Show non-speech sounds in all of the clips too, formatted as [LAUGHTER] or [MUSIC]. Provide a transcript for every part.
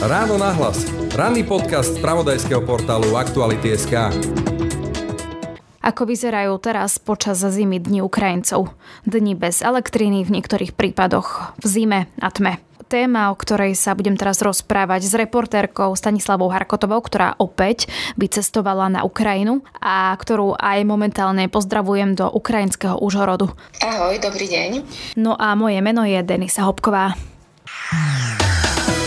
Ráno nahlas. Ranný podcast z pravodajského portálu Aktuality.sk. Ako vyzerajú teraz počas zimy dni Ukrajincov? Dni bez elektriny v niektorých prípadoch, v zime a tme téma, o ktorej sa budem teraz rozprávať s reportérkou Stanislavou Harkotovou, ktorá opäť vycestovala na Ukrajinu a ktorú aj momentálne pozdravujem do ukrajinského Užhorodu. Ahoj, dobrý deň. No a moje meno je Denisa Hopková.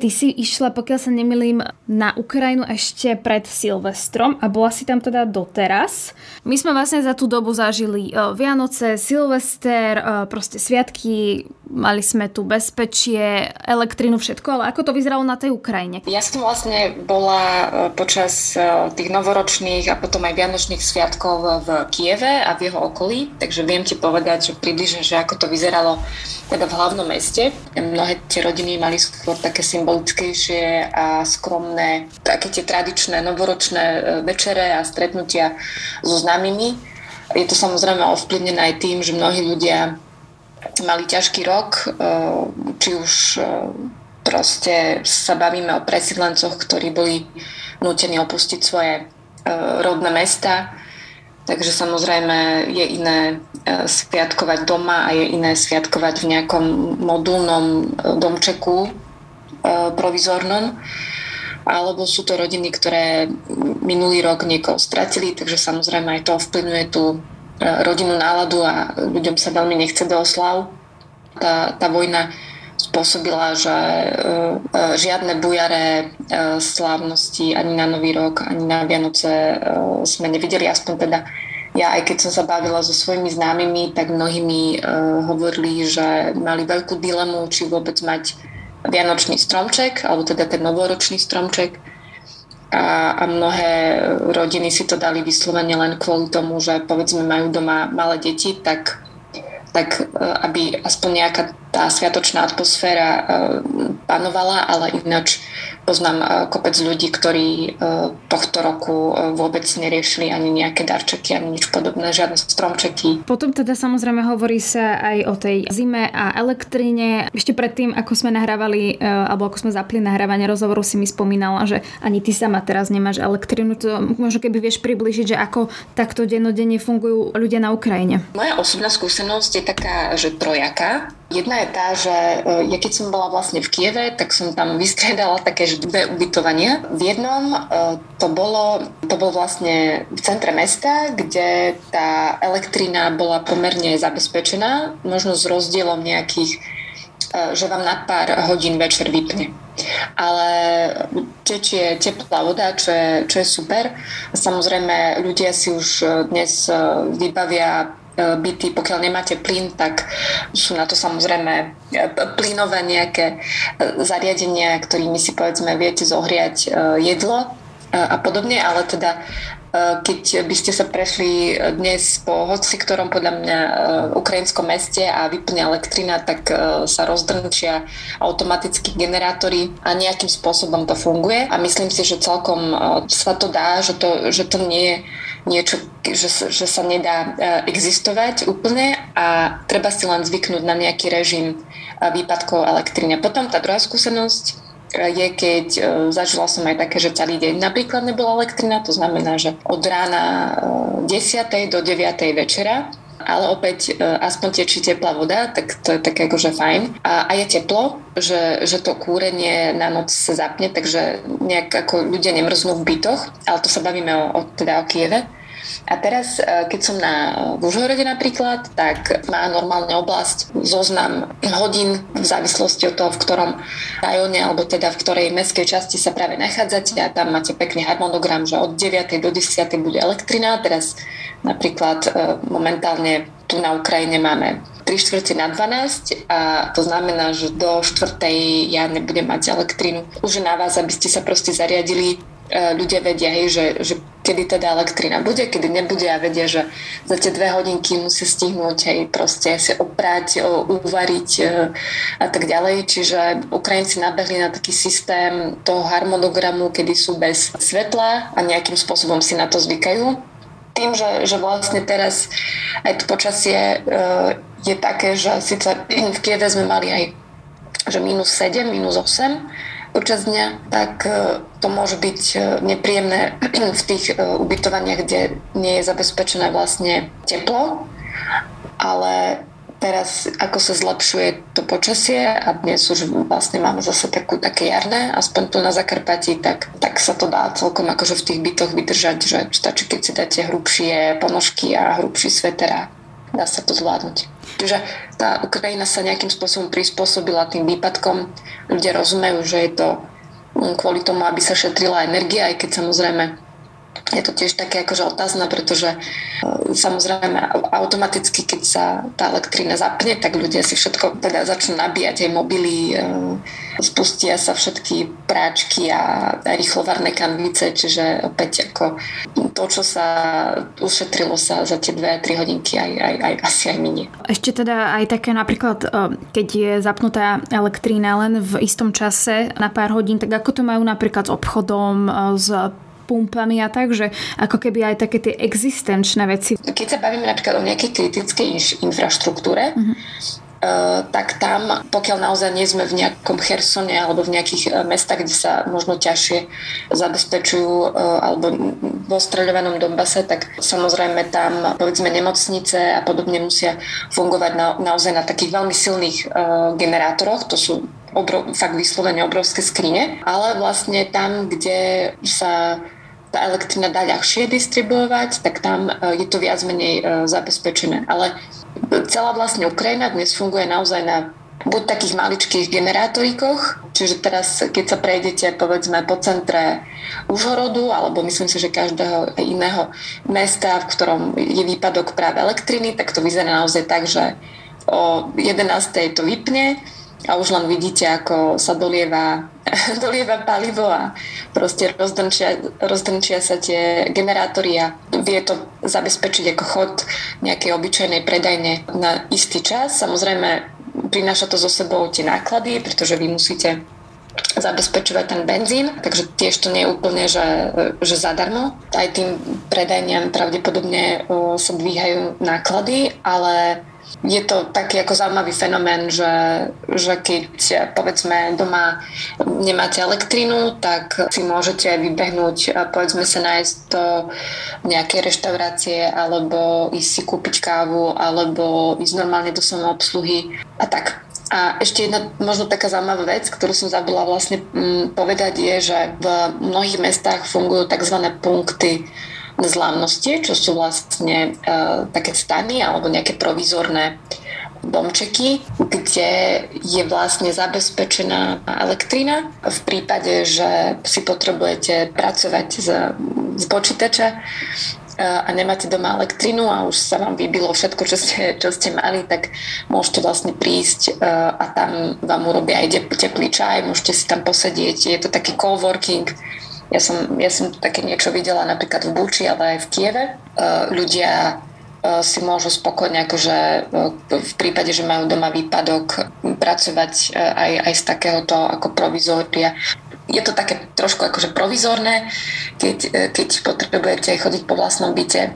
Ty si išla, pokiaľ sa nemilím, na Ukrajinu ešte pred Silvestrom a bola si tam teda doteraz. My sme vlastne za tú dobu zažili e, Vianoce, Silvester, e, proste sviatky, mali sme tu bezpečie, elektrinu, všetko, ale ako to vyzeralo na tej Ukrajine? Ja som vlastne bola e, počas tých novoročných a potom aj vianočných sviatkov v Kieve a v jeho okolí, takže viem ti povedať, že približne, že ako to vyzeralo teda v hlavnom meste. Mnohé tie rodiny mali skôr také symbolickejšie a skromné, také tie tradičné novoročné e, večere a stretnutia so známymi. Je to samozrejme ovplyvnené aj tým, že mnohí ľudia mali ťažký rok, e, či už e, proste sa bavíme o presídlencoch, ktorí boli nútení opustiť svoje rodné mesta, Takže samozrejme je iné sviatkovať doma a je iné sviatkovať v nejakom modulnom domčeku provizornom. Alebo sú to rodiny, ktoré minulý rok niekoho stratili, takže samozrejme aj to ovplyvňuje tú rodinnú náladu a ľuďom sa veľmi nechce do oslav. Tá, tá vojna spôsobila, že žiadne bujaré slávnosti ani na Nový rok, ani na Vianoce sme nevideli, aspoň teda ja aj keď som sa bavila so svojimi známymi, tak mnohí mi hovorili, že mali veľkú dilemu, či vôbec mať vianočný stromček, alebo teda ten novoročný stromček. A, a mnohé rodiny si to dali vyslovene len kvôli tomu, že povedzme majú doma malé deti, tak tak e, aby aspoň nejaká tá sviatočná atmosféra e, panovala, ale ináč poznám e, kopec ľudí, ktorí tohto roku vôbec neriešili ani nejaké darčeky, ani nič podobné, žiadne stromčeky. Potom teda samozrejme hovorí sa aj o tej zime a elektríne. Ešte predtým, ako sme nahrávali, alebo ako sme zapli nahrávanie rozhovoru, si mi spomínala, že ani ty sama teraz nemáš elektrínu. To možno keby vieš približiť, že ako takto dennodenne fungujú ľudia na Ukrajine. Moja osobná skúsenosť je taká, že trojaka. Jedna je tá, že e, ja keď som bola vlastne v Kieve, tak som tam vystriedala také dve ubytovania. V jednom e, to bolo, to bolo vlastne v centre mesta, kde tá elektrina bola pomerne zabezpečená, možno s rozdielom nejakých e, že vám na pár hodín večer vypne. Ale tečie teplá voda, čo je, čo je super. Samozrejme, ľudia si už dnes vybavia byty, pokiaľ nemáte plyn, tak sú na to samozrejme e, plynové nejaké e, zariadenia, ktorými si povedzme viete zohriať jedlo a podobne, ale teda keď by ste sa prešli dnes po hoci ktorom podľa mňa ukrajinskom meste a vyplne elektrina, tak sa rozdrnčia automaticky generátory a nejakým spôsobom to funguje. A myslím si, že celkom sa to dá, že to, že to nie je niečo, že, že sa nedá e, existovať úplne a treba si len zvyknúť na nejaký režim e, výpadkov elektriny. Potom tá druhá skúsenosť e, je, keď zažila som aj také, že celý deň napríklad nebola elektrina, to znamená, že od rána 10. do 9. večera ale opäť aspoň tečí teplá voda, tak to je také akože fajn. A, a je teplo, že, že to kúrenie na noc sa zapne, takže nejak ako ľudia nemrznú v bytoch, ale to sa bavíme o, o, teda o Kieve. A teraz, e, keď som na Užhorode napríklad, tak má normálne oblasť zoznam hodín v závislosti od toho, v ktorom rajone alebo teda v ktorej mestskej časti sa práve nachádzate a tam máte pekný harmonogram, že od 9. do 10. bude elektrina. Teraz napríklad e, momentálne tu na Ukrajine máme 3 štvrte na 12 a to znamená, že do 4. ja nebudem mať elektrínu. Už na vás, aby ste sa proste zariadili E, ľudia vedia, hej, že, že kedy teda elektrina bude, kedy nebude a vedia, že za tie dve hodinky musia stihnúť hej, proste si oprať, uvariť e, a tak ďalej. Čiže Ukrajinci nabehli na taký systém toho harmonogramu, kedy sú bez svetla a nejakým spôsobom si na to zvykajú tým, že, že vlastne teraz aj to počasie e, je také, že síce v Kieve sme mali aj že minus 7, minus 8 počas dňa, tak e, to môže byť e, nepríjemné [CLEARS THROAT] v tých ubytovaniach, kde nie je zabezpečené vlastne teplo, ale teraz ako sa zlepšuje to počasie a dnes už vlastne máme zase takú, také jarné, aspoň tu na Zakarpatí, tak, tak sa to dá celkom akože v tých bytoch vydržať, že stačí, keď si dáte hrubšie ponožky a hrubší sveter a dá sa to zvládnuť. Čiže tá Ukrajina sa nejakým spôsobom prispôsobila tým výpadkom. Ľudia rozumejú, že je to kvôli tomu, aby sa šetrila energia, aj keď samozrejme je to tiež také akože otázne, pretože e, samozrejme automaticky, keď sa tá elektrina zapne, tak ľudia si všetko teda začnú nabíjať aj mobily, e, spustia sa všetky práčky a rýchlovarné kanvice, čiže opäť ako to, čo sa ušetrilo sa za tie 2-3 hodinky aj, aj, aj asi aj minie. Ešte teda aj také napríklad, e, keď je zapnutá elektrína len v istom čase na pár hodín, tak ako to majú napríklad s obchodom, s pumpami a tak, že ako keby aj také tie existenčné veci. Keď sa bavíme napríklad o nejakej kritickej inš- infraštruktúre, uh-huh. Uh, tak tam, pokiaľ naozaj nie sme v nejakom Chersone alebo v nejakých uh, mestách, kde sa možno ťažšie zabezpečujú uh, alebo vo streľovanom Donbase, tak samozrejme tam povedzme nemocnice a podobne musia fungovať na, naozaj na takých veľmi silných generátoroch. To sú obrov, fakt vyslovene obrovské skrine, ale vlastne tam, kde sa tá elektrina dá ľahšie distribuovať, tak tam e, je to viac menej e, zabezpečené. Ale celá vlastne Ukrajina dnes funguje naozaj na buď takých maličkých generátorikoch, čiže teraz, keď sa prejdete povedzme po centre Užhorodu, alebo myslím si, že každého iného mesta, v ktorom je výpadok práve elektriny, tak to vyzerá naozaj tak, že o 11. to vypne, a už len vidíte, ako sa dolieva, [LAUGHS] dolieva palivo a proste rozdrnčia, rozdrnčia sa tie generátory a vie to zabezpečiť ako chod nejakej obyčajnej predajne na istý čas. Samozrejme, prináša to so sebou tie náklady, pretože vy musíte zabezpečovať ten benzín, takže tiež to nie je úplne, že, že zadarmo. Aj tým predajniam pravdepodobne sa dvíhajú náklady, ale je to taký ako zaujímavý fenomén, že, že keď povedzme doma nemáte elektrínu, tak si môžete vybehnúť povedzme sa nájsť do nejakej reštaurácie alebo ísť si kúpiť kávu alebo ísť normálne do obsluhy a tak. A ešte jedna možno taká zaujímavá vec, ktorú som zabila vlastne mm, povedať je, že v mnohých mestách fungujú tzv. punkty zlávnosti, čo sú vlastne uh, také stany alebo nejaké provizorné domčeky, kde je vlastne zabezpečená elektrina v prípade, že si potrebujete pracovať z, z počítača e, a nemáte doma elektrinu a už sa vám vybilo všetko, čo ste, čo ste mali, tak môžete vlastne prísť e, a tam vám urobia aj teplý čaj, môžete si tam posedieť. Je to taký coworking, ja som, ja som také niečo videla napríklad v Buči, ale aj v Kieve. E, ľudia e, si môžu spokojne, akože e, v prípade, že majú doma výpadok, pracovať aj, aj z takéhoto ako provizória. Je to také trošku akože provizorné, keď, keď potrebujete chodiť po vlastnom byte,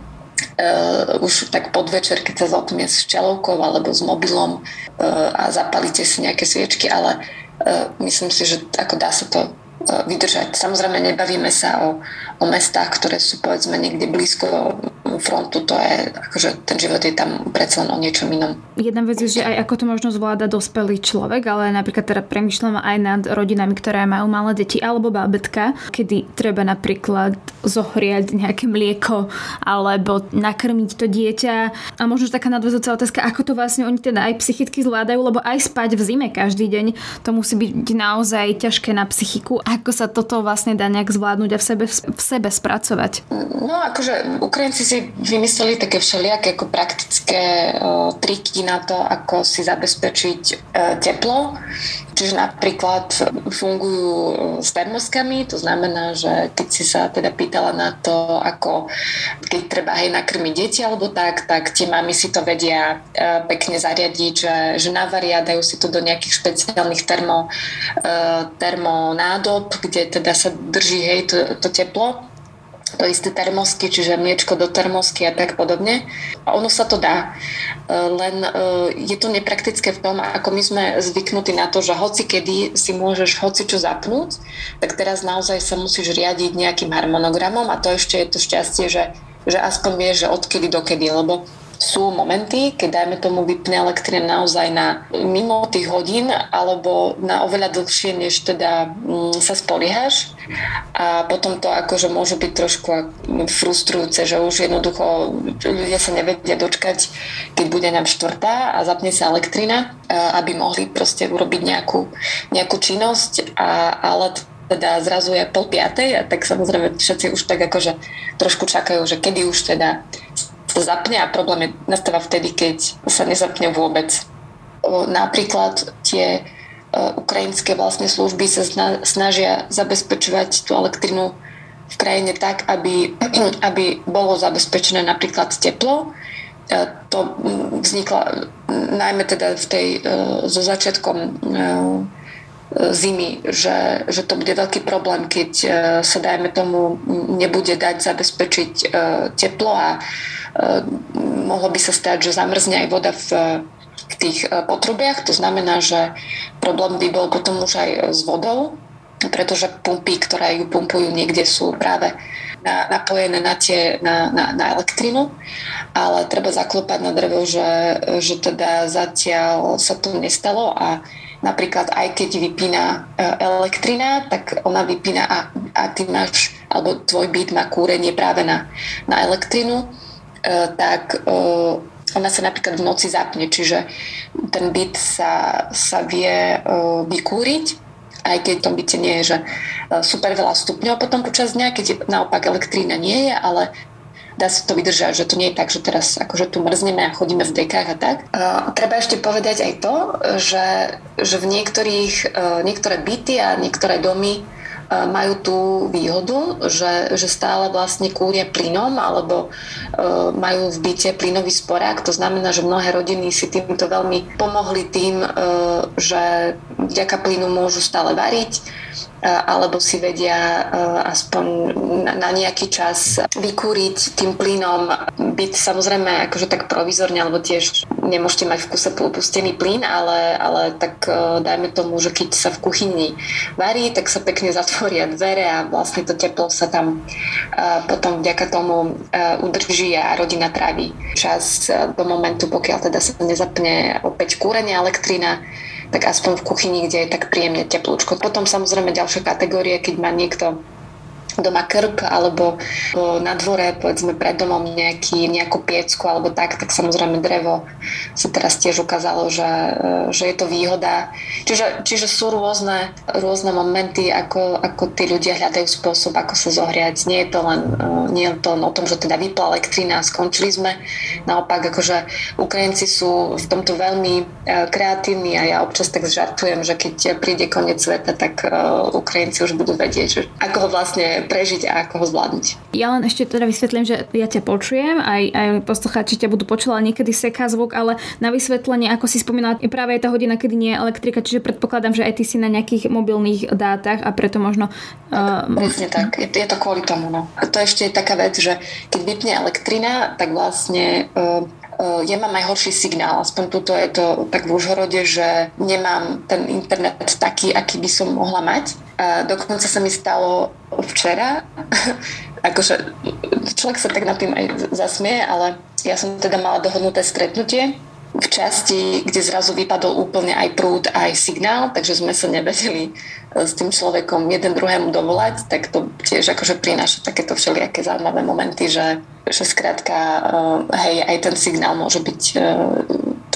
uh, už tak podvečer, keď sa zotmie s čelovkou alebo s mobilom uh, a zapalíte si nejaké sviečky, ale uh, myslím si, že ako dá sa to vydržať. Samozrejme, nebavíme sa o, o mestách, ktoré sú povedzme niekde blízko frontu, to je, akože ten život je tam predsa len o niečom inom. Jedna vec je, že aj ako to možno zvláda dospelý človek, ale napríklad teda premyšľam aj nad rodinami, ktoré majú malé deti alebo bábetka, kedy treba napríklad zohriať nejaké mlieko alebo nakrmiť to dieťa a možno taká nadvezujúca otázka, ako to vlastne oni teda aj psychicky zvládajú, lebo aj spať v zime každý deň, to musí byť naozaj ťažké na psychiku. Ako sa toto vlastne dá nejak zvládnuť a v sebe, v sebe spracovať? No akože Ukrajinci si vymysleli také všelijaké ako praktické o, triky na to, ako si zabezpečiť e, teplo. Čiže napríklad fungujú s termoskami, to znamená, že keď si sa teda pýtala na to, ako keď treba aj nakrmiť deti alebo tak, tak tie mami si to vedia e, pekne zariadiť, že, že navaria, dajú si to do nejakých špeciálnych termo, e, termonádob, kde teda sa drží hej to, to teplo to isté termosky, čiže mliečko do termosky a tak podobne. A ono sa to dá. E, len e, je to nepraktické v tom, ako my sme zvyknutí na to, že hoci kedy si môžeš hoci čo zapnúť, tak teraz naozaj sa musíš riadiť nejakým harmonogramom a to ešte je to šťastie, že, že aspoň vieš, že odkedy dokedy, lebo sú momenty, keď dajme tomu vypne elektrina naozaj na mimo tých hodín alebo na oveľa dlhšie, než teda mm, sa spoliehaš. A potom to akože môže byť trošku frustrujúce, že už jednoducho ľudia sa nevedia dočkať, keď bude nám štvrtá a zapne sa elektrina, aby mohli proste urobiť nejakú, nejakú činnosť, a, ale teda zrazu je pol piatej a tak samozrejme všetci už tak akože trošku čakajú, že kedy už teda zapne a problém je, nastáva vtedy, keď sa nezapne vôbec. Napríklad tie ukrajinské vlastne služby sa snažia zabezpečovať tú elektrinu v krajine tak, aby, [CLEARS THROAT] aby bolo zabezpečené napríklad teplo. To vzniklo najmä teda v tej, so začiatkom zimy, že, že to bude veľký problém, keď sa dajme tomu nebude dať zabezpečiť teplo a mohlo by sa stať, že zamrzne aj voda v, v tých e, potrubiach. To znamená, že problém by bol potom už aj s vodou, pretože pumpy, ktoré ju pumpujú niekde sú práve na, napojené na, tie, na, na, na elektrinu, ale treba zaklopať na drevo, že, že teda zatiaľ sa to nestalo a napríklad aj keď vypína e, elektrina, tak ona vypína a, a ty máš, alebo tvoj byt má kúrenie práve na, na elektrinu E, tak e, ona sa napríklad v noci zapne, čiže ten byt sa, sa vie vykúriť, aj keď v tom byte nie je, že super veľa stupňov potom počas dňa, keď naopak elektrína nie je, ale dá sa to vydržať, že to nie je tak, že teraz akože tu mrzneme a chodíme v dekách a tak. Uh, treba ešte povedať aj to, že, že v niektorých, uh, niektoré byty a niektoré domy majú tú výhodu, že, že stále vlastne kúria plynom alebo uh, majú v byte plynový sporák. To znamená, že mnohé rodiny si týmto veľmi pomohli tým, uh, že vďaka plynu môžu stále variť alebo si vedia aspoň na nejaký čas vykúriť tým plynom. Byť samozrejme akože tak provizorne, alebo tiež nemôžete mať v kuse pustený plyn, ale, ale tak dajme tomu, že keď sa v kuchyni varí, tak sa pekne zatvoria dvere a vlastne to teplo sa tam potom vďaka tomu udrží a rodina trávi čas do momentu, pokiaľ teda sa nezapne opäť kúrenie elektrina, tak aspoň v kuchyni, kde je tak príjemne teplúčko. Potom samozrejme ďalšia kategória, keď má niekto doma krp alebo na dvore, povedzme pred domom nejaký, nejakú piecku alebo tak, tak samozrejme drevo sa teraz tiež ukázalo, že, že je to výhoda. Čiže, čiže sú rôzne, rôzne momenty, ako, ako tí ľudia hľadajú spôsob, ako sa zohriať. Nie je to len, nie je to len o tom, že teda vypla elektrina a skončili sme. Naopak, akože Ukrajinci sú v tomto veľmi e, kreatívni a ja občas tak žartujem, že keď príde koniec sveta, tak e, Ukrajinci už budú vedieť, že ako ho vlastne prežiť a ako ho zvládnuť. Ja len ešte teda vysvetlím, že ja ťa počujem, aj, aj poslucháči ťa budú počúvať, niekedy seká zvuk, ale na vysvetlenie, ako si spomínala, je práve tá hodina, kedy nie je elektrika, čiže predpokladám, že aj ty si na nejakých mobilných dátach a preto možno... Uh, presne tak, je, je to kvôli tomu. No. A to ešte je taká vec, že keď vypne elektrina, tak vlastne uh, ja mám aj horší signál, aspoň tuto je to tak v Užhorode, že nemám ten internet taký, aký by som mohla mať. A dokonca sa mi stalo včera, [LAUGHS] akože človek sa tak nad tým aj zasmie, ale ja som teda mala dohodnuté stretnutie v časti, kde zrazu vypadol úplne aj prúd, aj signál, takže sme sa nevedeli e, s tým človekom jeden druhému dovolať, tak to tiež akože prináša takéto všelijaké zaujímavé momenty, že, že skrátka, e, hej, aj ten signál môže byť e,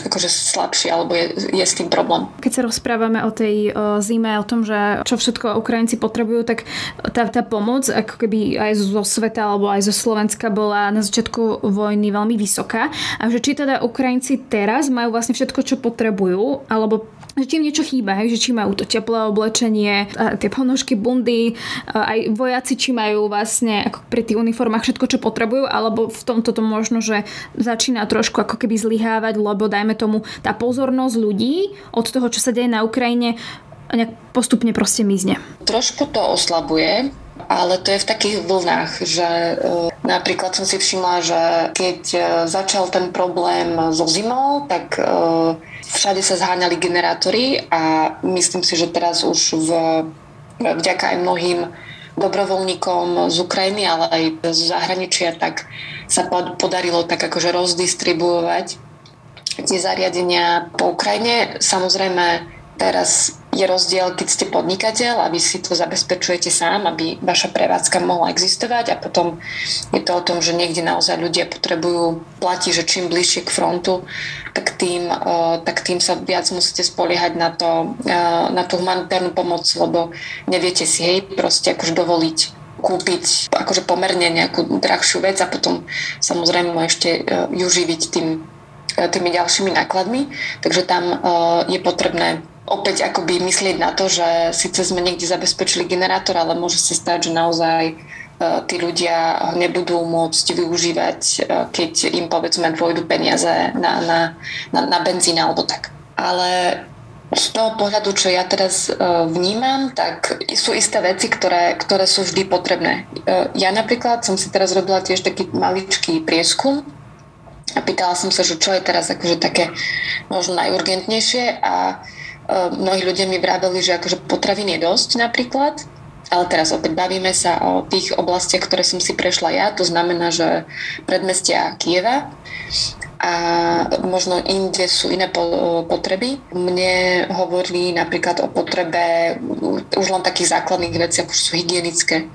akože slabší alebo je, je s tým problém. Keď sa rozprávame o tej o zime, o tom, že čo všetko Ukrajinci potrebujú, tak tá, tá pomoc ako keby aj zo sveta alebo aj zo Slovenska bola na začiatku vojny veľmi vysoká. A že či teda Ukrajinci teraz majú vlastne všetko, čo potrebujú, alebo že im niečo chýba, hej, že či majú to teplé oblečenie, tie ponožky, bundy, aj vojaci, či majú vlastne ako pri tých uniformách všetko, čo potrebujú, alebo v tomto to možno, že začína trošku ako keby zlyhávať, lebo dajme tomu tá pozornosť ľudí od toho, čo sa deje na Ukrajine nejak postupne proste mizne. Trošku to oslabuje, ale to je v takých vlnách, že napríklad som si všimla, že keď začal ten problém so zimou, tak všade sa zháňali generátory a myslím si, že teraz už v, vďaka aj mnohým dobrovoľníkom z Ukrajiny, ale aj z zahraničia, tak sa podarilo tak akože rozdistribuovať tie zariadenia po Ukrajine. Samozrejme, Teraz je rozdiel, keď ste podnikateľ a vy si to zabezpečujete sám, aby vaša prevádzka mohla existovať a potom je to o tom, že niekde naozaj ľudia potrebujú, platí, že čím bližšie k frontu, tak tým, uh, tak tým sa viac musíte spoliehať na, to, uh, na tú humanitárnu pomoc, lebo neviete si hej proste akože dovoliť kúpiť akože pomerne nejakú drahšiu vec a potom samozrejme ešte uh, ju živiť tým, tými ďalšími nákladmi. Takže tam je potrebné opäť akoby myslieť na to, že síce sme niekde zabezpečili generátor, ale môže sa stať, že naozaj e, tí ľudia nebudú môcť využívať, e, keď im povedzme dôjdu peniaze na, na, na, na benzín alebo tak. Ale z toho pohľadu, čo ja teraz e, vnímam, tak sú isté veci, ktoré, ktoré sú vždy potrebné. Ja napríklad som si teraz robila tiež taký maličký prieskum a pýtala som sa, že čo je teraz akože také možno najurgentnejšie a mnohí ľudia mi vraveli, že akože potravín je dosť napríklad, ale teraz opäť bavíme sa o tých oblastiach, ktoré som si prešla ja, to znamená, že predmestia Kieva a možno inde sú iné potreby. Mne hovorí napríklad o potrebe už len takých základných vecí, ako sú hygienické,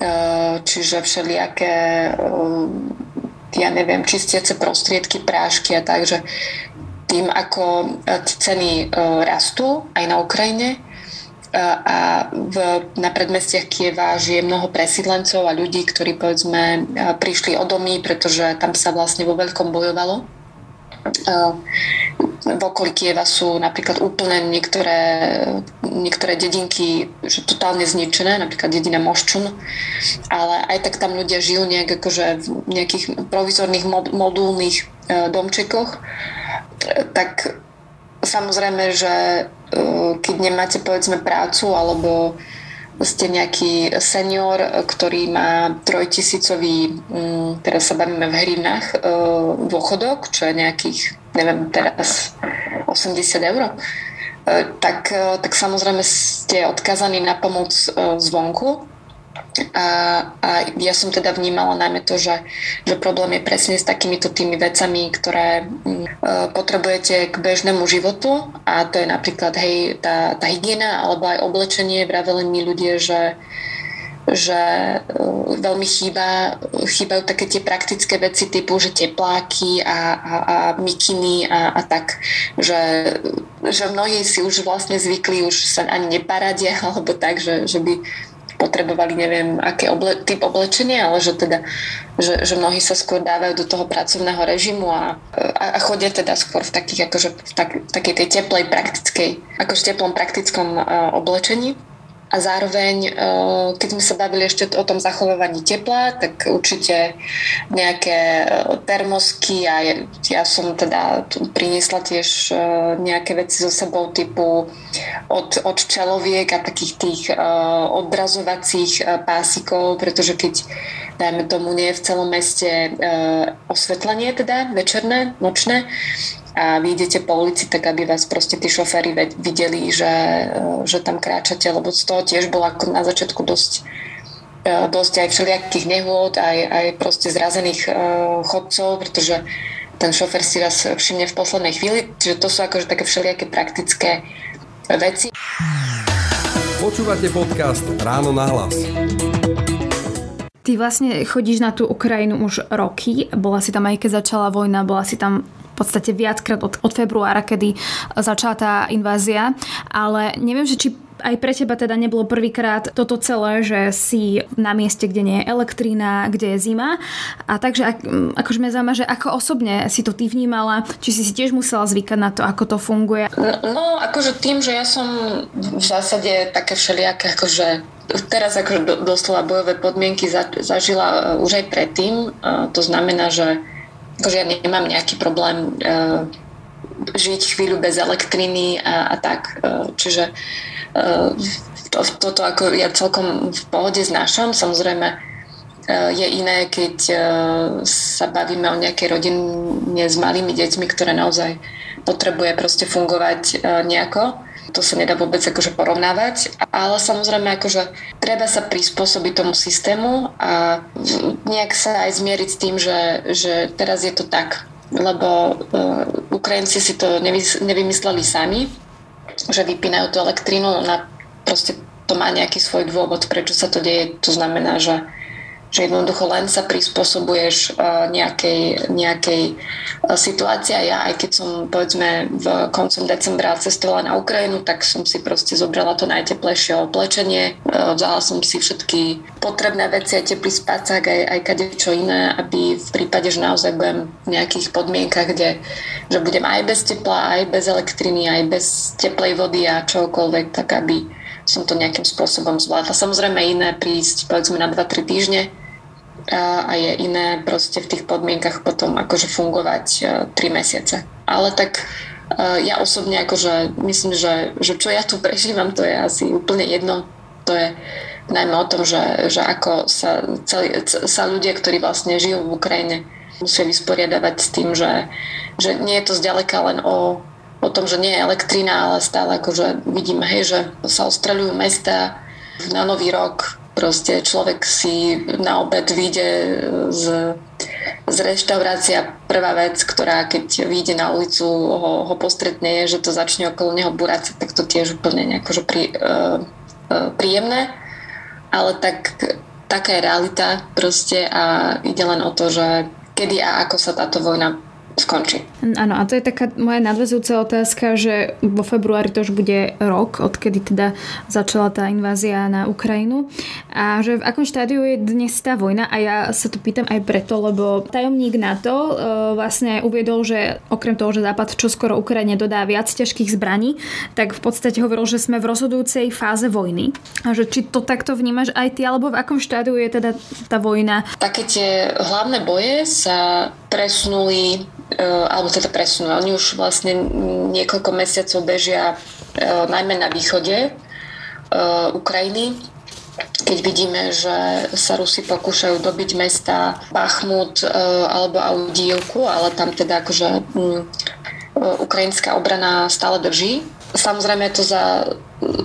ehm, čiže všelijaké ehm, ja neviem, čistiace prostriedky, prášky a tak, že tým, ako e, ceny e, rastú aj na Ukrajine. E, a v, na predmestiach Kieva žije mnoho presídlencov a ľudí, ktorí povedzme prišli o domy, pretože tam sa vlastne vo veľkom bojovalo. V okolí Kieva sú napríklad úplne niektoré, niektoré dedinky že totálne zničené, napríklad dedina Moščun, ale aj tak tam ľudia žijú nejak akože v nejakých provizorných modulných domčekoch tak samozrejme, že e, keď nemáte povedzme prácu alebo ste nejaký senior, ktorý má trojtisícový, mm, teraz sa bavíme v hrinách, e, dôchodok, čo je nejakých, neviem, teraz 80 eur, e, tak, tak samozrejme ste odkazaní na pomoc zvonku a, a ja som teda vnímala najmä to, že, že problém je presne s takýmito tými vecami, ktoré m, mm, e, potrebujete k bežnému životu a to je napríklad hej, tá, tá hygiena alebo aj oblečenie. Vraveli mi ľudia, že že uh, veľmi chýba, chýbajú také tie praktické veci typu, že tepláky a, a, a mikiny a, a tak, že, že mnohí si už vlastne zvykli, už sa ani neparadia [LAUGHS] alebo tak, že, že by potrebovali neviem aký oble, typ oblečenia, ale že teda, že, že mnohí sa skôr dávajú do toho pracovného režimu a, a, a chodia teda skôr v takých akože v, tak, v takej tej teplej praktickej, akože teplom praktickom uh, oblečení. A zároveň, eh, keď sme sa bavili ešte o tom zachovávaní tepla, tak určite nejaké eh, termosky a ja som teda priniesla tiež eh, nejaké veci so sebou typu od, od čeloviek a takých tých odrazovacích pásikov, pretože keď dajme tomu nie je v celom meste osvetlenie teda večerné, nočné, a vy idete po ulici, tak aby vás proste tí šoféry videli, že, že tam kráčate, lebo z toho tiež bola na začiatku dosť e, dosť aj všelijakých nehôd, aj, aj proste zrazených uh, chodcov, pretože ten šofer si vás všimne v poslednej chvíli, čiže to sú akože také všelijaké praktické veci. Počúvate podcast Ráno na hlas. Ty vlastne chodíš na tú Ukrajinu už roky, bola si tam aj keď začala vojna, bola si tam podstate viackrát od, od februára, kedy začala tá invázia, ale neviem, že či aj pre teba teda nebolo prvýkrát toto celé, že si na mieste, kde nie je elektrína, kde je zima. A takže ak, akože mňa zaujíma, že ako osobne si to ty vnímala, či si si tiež musela zvykať na to, ako to funguje? No, no akože tým, že ja som v zásade také všelijaké akože teraz akože do, doslova bojové podmienky za, zažila uh, už aj predtým. Uh, to znamená, že akože ja nemám nejaký problém uh, žiť chvíľu bez elektriny a, a tak. Uh, čiže uh, to, toto ako ja celkom v pohode znášam. Samozrejme, je iné, keď sa bavíme o nejakej rodine s malými deťmi, ktoré naozaj potrebuje proste fungovať nejako to sa nedá vôbec akože porovnávať, ale samozrejme akože treba sa prispôsobiť tomu systému a nejak sa aj zmieriť s tým, že, že teraz je to tak, lebo uh, Ukrajinci si to nevymysleli sami, že vypínajú tú elektrínu, na proste to má nejaký svoj dôvod, prečo sa to deje. To znamená, že že jednoducho len sa prispôsobuješ uh, nejakej, nejakej uh, situácii. Ja aj keď som povedzme v koncom decembra cestovala na Ukrajinu, tak som si proste zobrala to najteplejšie oblečenie, uh, vzala som si všetky potrebné veci, aj teplý spacák, aj, aj kade čo iné, aby v prípade, že naozaj budem v nejakých podmienkach, kde že budem aj bez tepla, aj bez elektriny, aj bez teplej vody a čokoľvek, tak aby som to nejakým spôsobom zvládla. Samozrejme iné prísť povedzme na 2-3 týždne, a je iné proste v tých podmienkach potom akože fungovať 3 e, mesiace. Ale tak e, ja osobne akože myslím, že, že čo ja tu [LAUGHS] prežívam, to je asi úplne jedno. To je najmä o tom, že, že ako sa, celý, sa ľudia, ktorí vlastne žijú v Ukrajine, musia vysporiadavať s tým, že, že nie je to zďaleka len o, o tom, že nie je elektrina, ale stále akože vidíme, hej, že sa ostreľujú mesta na nový rok, Proste človek si na obed vyjde z, z reštaurácia. Prvá vec, ktorá keď vyjde na ulicu, ho, ho postretne, je, že to začne okolo neho burať, tak to tiež úplne nejako, prí, uh, uh, príjemné. Ale tak, taká je realita proste a ide len o to, že kedy a ako sa táto vojna skončí. Áno, a to je taká moja nadvezujúca otázka, že vo februári to už bude rok, odkedy teda začala tá invázia na Ukrajinu a že v akom štádiu je dnes tá vojna a ja sa to pýtam aj preto, lebo tajomník NATO e, vlastne uviedol, že okrem toho, že Západ čoskoro Ukrajine dodá viac ťažkých zbraní, tak v podstate hovoril, že sme v rozhodujúcej fáze vojny. A že či to takto vnímaš aj ty, alebo v akom štádiu je teda tá vojna? Také tie hlavné boje sa presunuli alebo teda presunú. Oni už vlastne niekoľko mesiacov bežia e, najmä na východe e, Ukrajiny, keď vidíme, že sa Rusi pokúšajú dobiť mesta Bachmut alebo Audievku, ale tam teda akože ukrajinská obrana stále drží. Samozrejme je to za,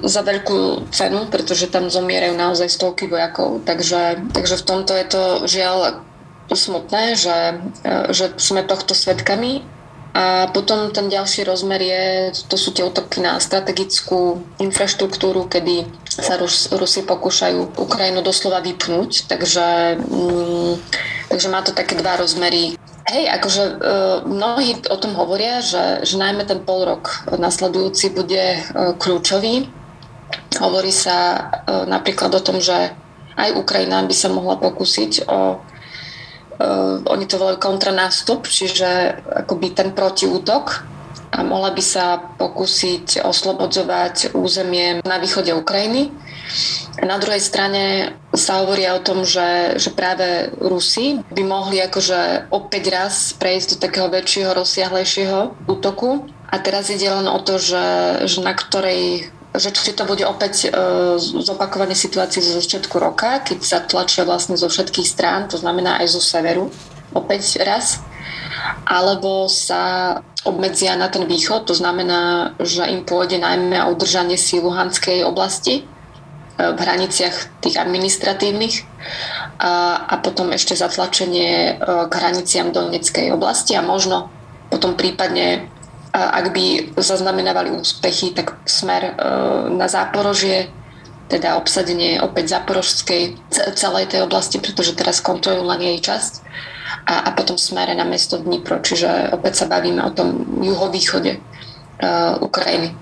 za veľkú cenu, pretože tam zomierajú naozaj stovky vojakov, takže, takže v tomto je to žiaľ smutné, že, e, že sme tohto svetkami. A potom ten ďalší rozmer je, to sú tie útoky na strategickú infraštruktúru, kedy sa Rus, Rusi pokúšajú Ukrajinu doslova vypnúť, takže, mm, takže má to také dva rozmery. Hej, akože e, mnohí o tom hovoria, že, že najmä ten pol rok nasledujúci bude e, kľúčový. Hovorí sa e, napríklad o tom, že aj Ukrajina by sa mohla pokúsiť o uh, oni to volajú kontranástup, čiže akoby ten protiútok a mohla by sa pokúsiť oslobodzovať územie na východe Ukrajiny. Na druhej strane sa hovoria o tom, že, že práve Rusi by mohli akože opäť raz prejsť do takého väčšieho, rozsiahlejšieho útoku. A teraz ide len o to, že, že na ktorej že či to bude opäť e, zopakovanie situácie zo začiatku roka, keď sa tlačia vlastne zo všetkých strán, to znamená aj zo severu, opäť raz, alebo sa obmedzia na ten východ, to znamená, že im pôjde najmä o udržanie si Luhanskej oblasti e, v hraniciach tých administratívnych a, a potom ešte zatlačenie e, k hraniciam Donetskej oblasti a možno potom prípadne ak by zaznamenávali úspechy, tak smer e, na Záporožie, teda obsadenie opäť Záporožskej celej tej oblasti, pretože teraz kontrolujú len jej časť a, a potom smere na mesto Dnipro, čiže opäť sa bavíme o tom juhovýchode uh, Ukrajiny.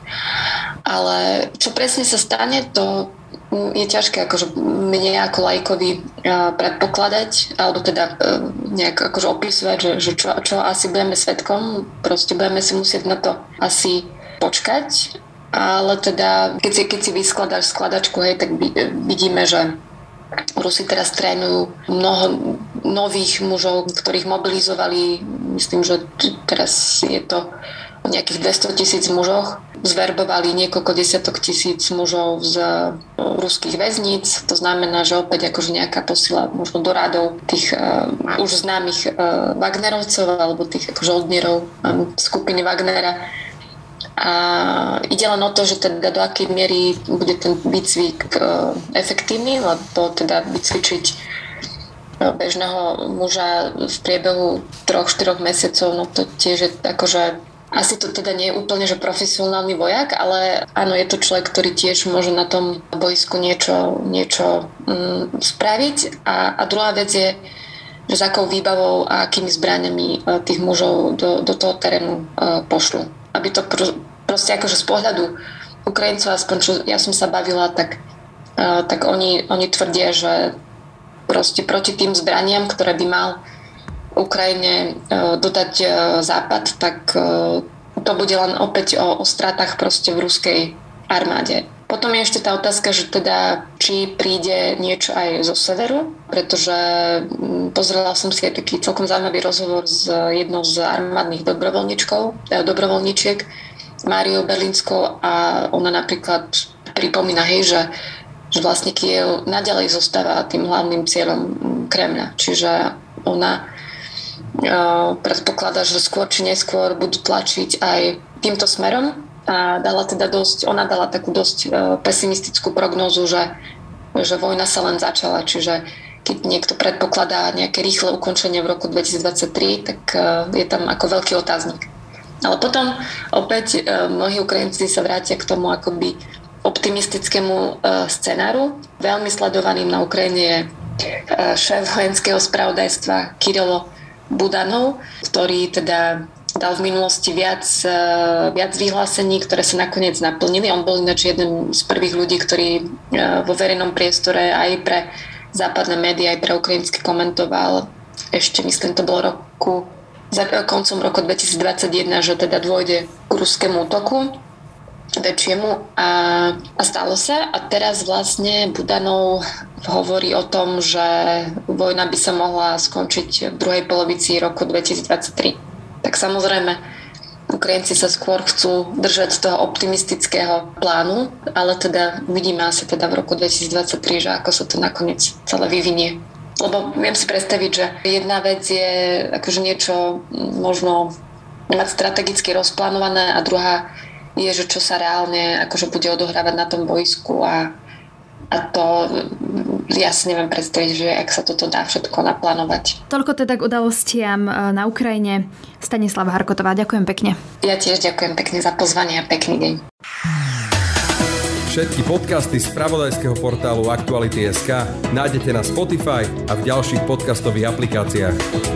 Ale čo presne sa stane, to je ťažké akože mne ako lajkovi predpokladať, alebo teda e, nejak akože opisovať, že, že čo, čo asi budeme svetkom, proste budeme si musieť na to asi počkať, ale teda keď si, keď si vyskladáš skladačku, hej, tak vidíme, že Rusi teraz trénujú mnoho nových mužov, ktorých mobilizovali, myslím, že teraz je to nejakých 200 tisíc mužoch. Zverbovali niekoľko desiatok tisíc mužov z ruských väzníc. To znamená, že opäť akože nejaká posila možno do radov tých uh, už známych uh, Wagnerovcov alebo tých akože um, skupiny Wagnera. A ide len o to, že teda do akej miery bude ten výcvik uh, efektívny, lebo teda vycvičiť bežného muža v priebehu 3-4 mesiacov, no to tiež je akože asi to teda nie je úplne, že profesionálny vojak, ale áno, je to človek, ktorý tiež môže na tom boisku niečo, niečo mm, spraviť. A, a druhá vec je, že s akou výbavou a akými zbraniami uh, tých mužov do, do toho terénu uh, pošlu. Aby to pr- proste akože z pohľadu Ukrajincov, aspoň čo ja som sa bavila, tak, uh, tak oni, oni tvrdia, že proste proti tým zbraniam, ktoré by mal Ukrajine e, dodať e, Západ, tak e, to bude len opäť o, o stratách proste v ruskej armáde. Potom je ešte tá otázka, že teda či príde niečo aj zo severu, pretože pozrela som si aj taký celkom zaujímavý rozhovor s jednou z armádnych dobrovoľníčkov, dobrovoľníčiek, Máriou Berlínskou a ona napríklad pripomína, hej, že, že vlastne Kiev naďalej zostáva tým hlavným cieľom Kremľa. Čiže ona predpokladá, že skôr či neskôr budú tlačiť aj týmto smerom a dala teda dosť, ona dala takú dosť pesimistickú prognózu, že, že vojna sa len začala, čiže keď niekto predpokladá nejaké rýchle ukončenie v roku 2023, tak je tam ako veľký otáznik. Ale potom opäť mnohí Ukrajinci sa vrátia k tomu akoby optimistickému scenáru. Veľmi sledovaným na Ukrajine je šéf vojenského spravodajstva Kirilo Budanov, ktorý teda dal v minulosti viac, e, viac vyhlásení, ktoré sa nakoniec naplnili. On bol ináč jeden z prvých ľudí, ktorí e, vo verejnom priestore aj pre západné médiá, aj pre ukrajinsky komentoval. Ešte myslím, to bolo roku, za, koncom roku 2021, že teda dôjde k ruskému útoku väčšiemu a, a stalo sa. A teraz vlastne Budanov hovorí o tom, že vojna by sa mohla skončiť v druhej polovici roku 2023. Tak samozrejme, Ukrajinci sa skôr chcú držať z toho optimistického plánu, ale teda vidíme asi teda v roku 2023, že ako sa to nakoniec celé vyvinie. Lebo viem si predstaviť, že jedna vec je akože niečo možno mať strategicky rozplánované a druhá je, že čo sa reálne akože bude odohrávať na tom boisku a, a to ja si neviem predstaviť, že ak sa toto dá všetko naplánovať. Toľko teda k udalostiam e, na Ukrajine. Stanislava Harkotová, ďakujem pekne. Ja tiež ďakujem pekne za pozvanie a pekný deň. Všetky podcasty z pravodajského portálu Aktuality.sk nájdete na Spotify a v ďalších podcastových aplikáciách.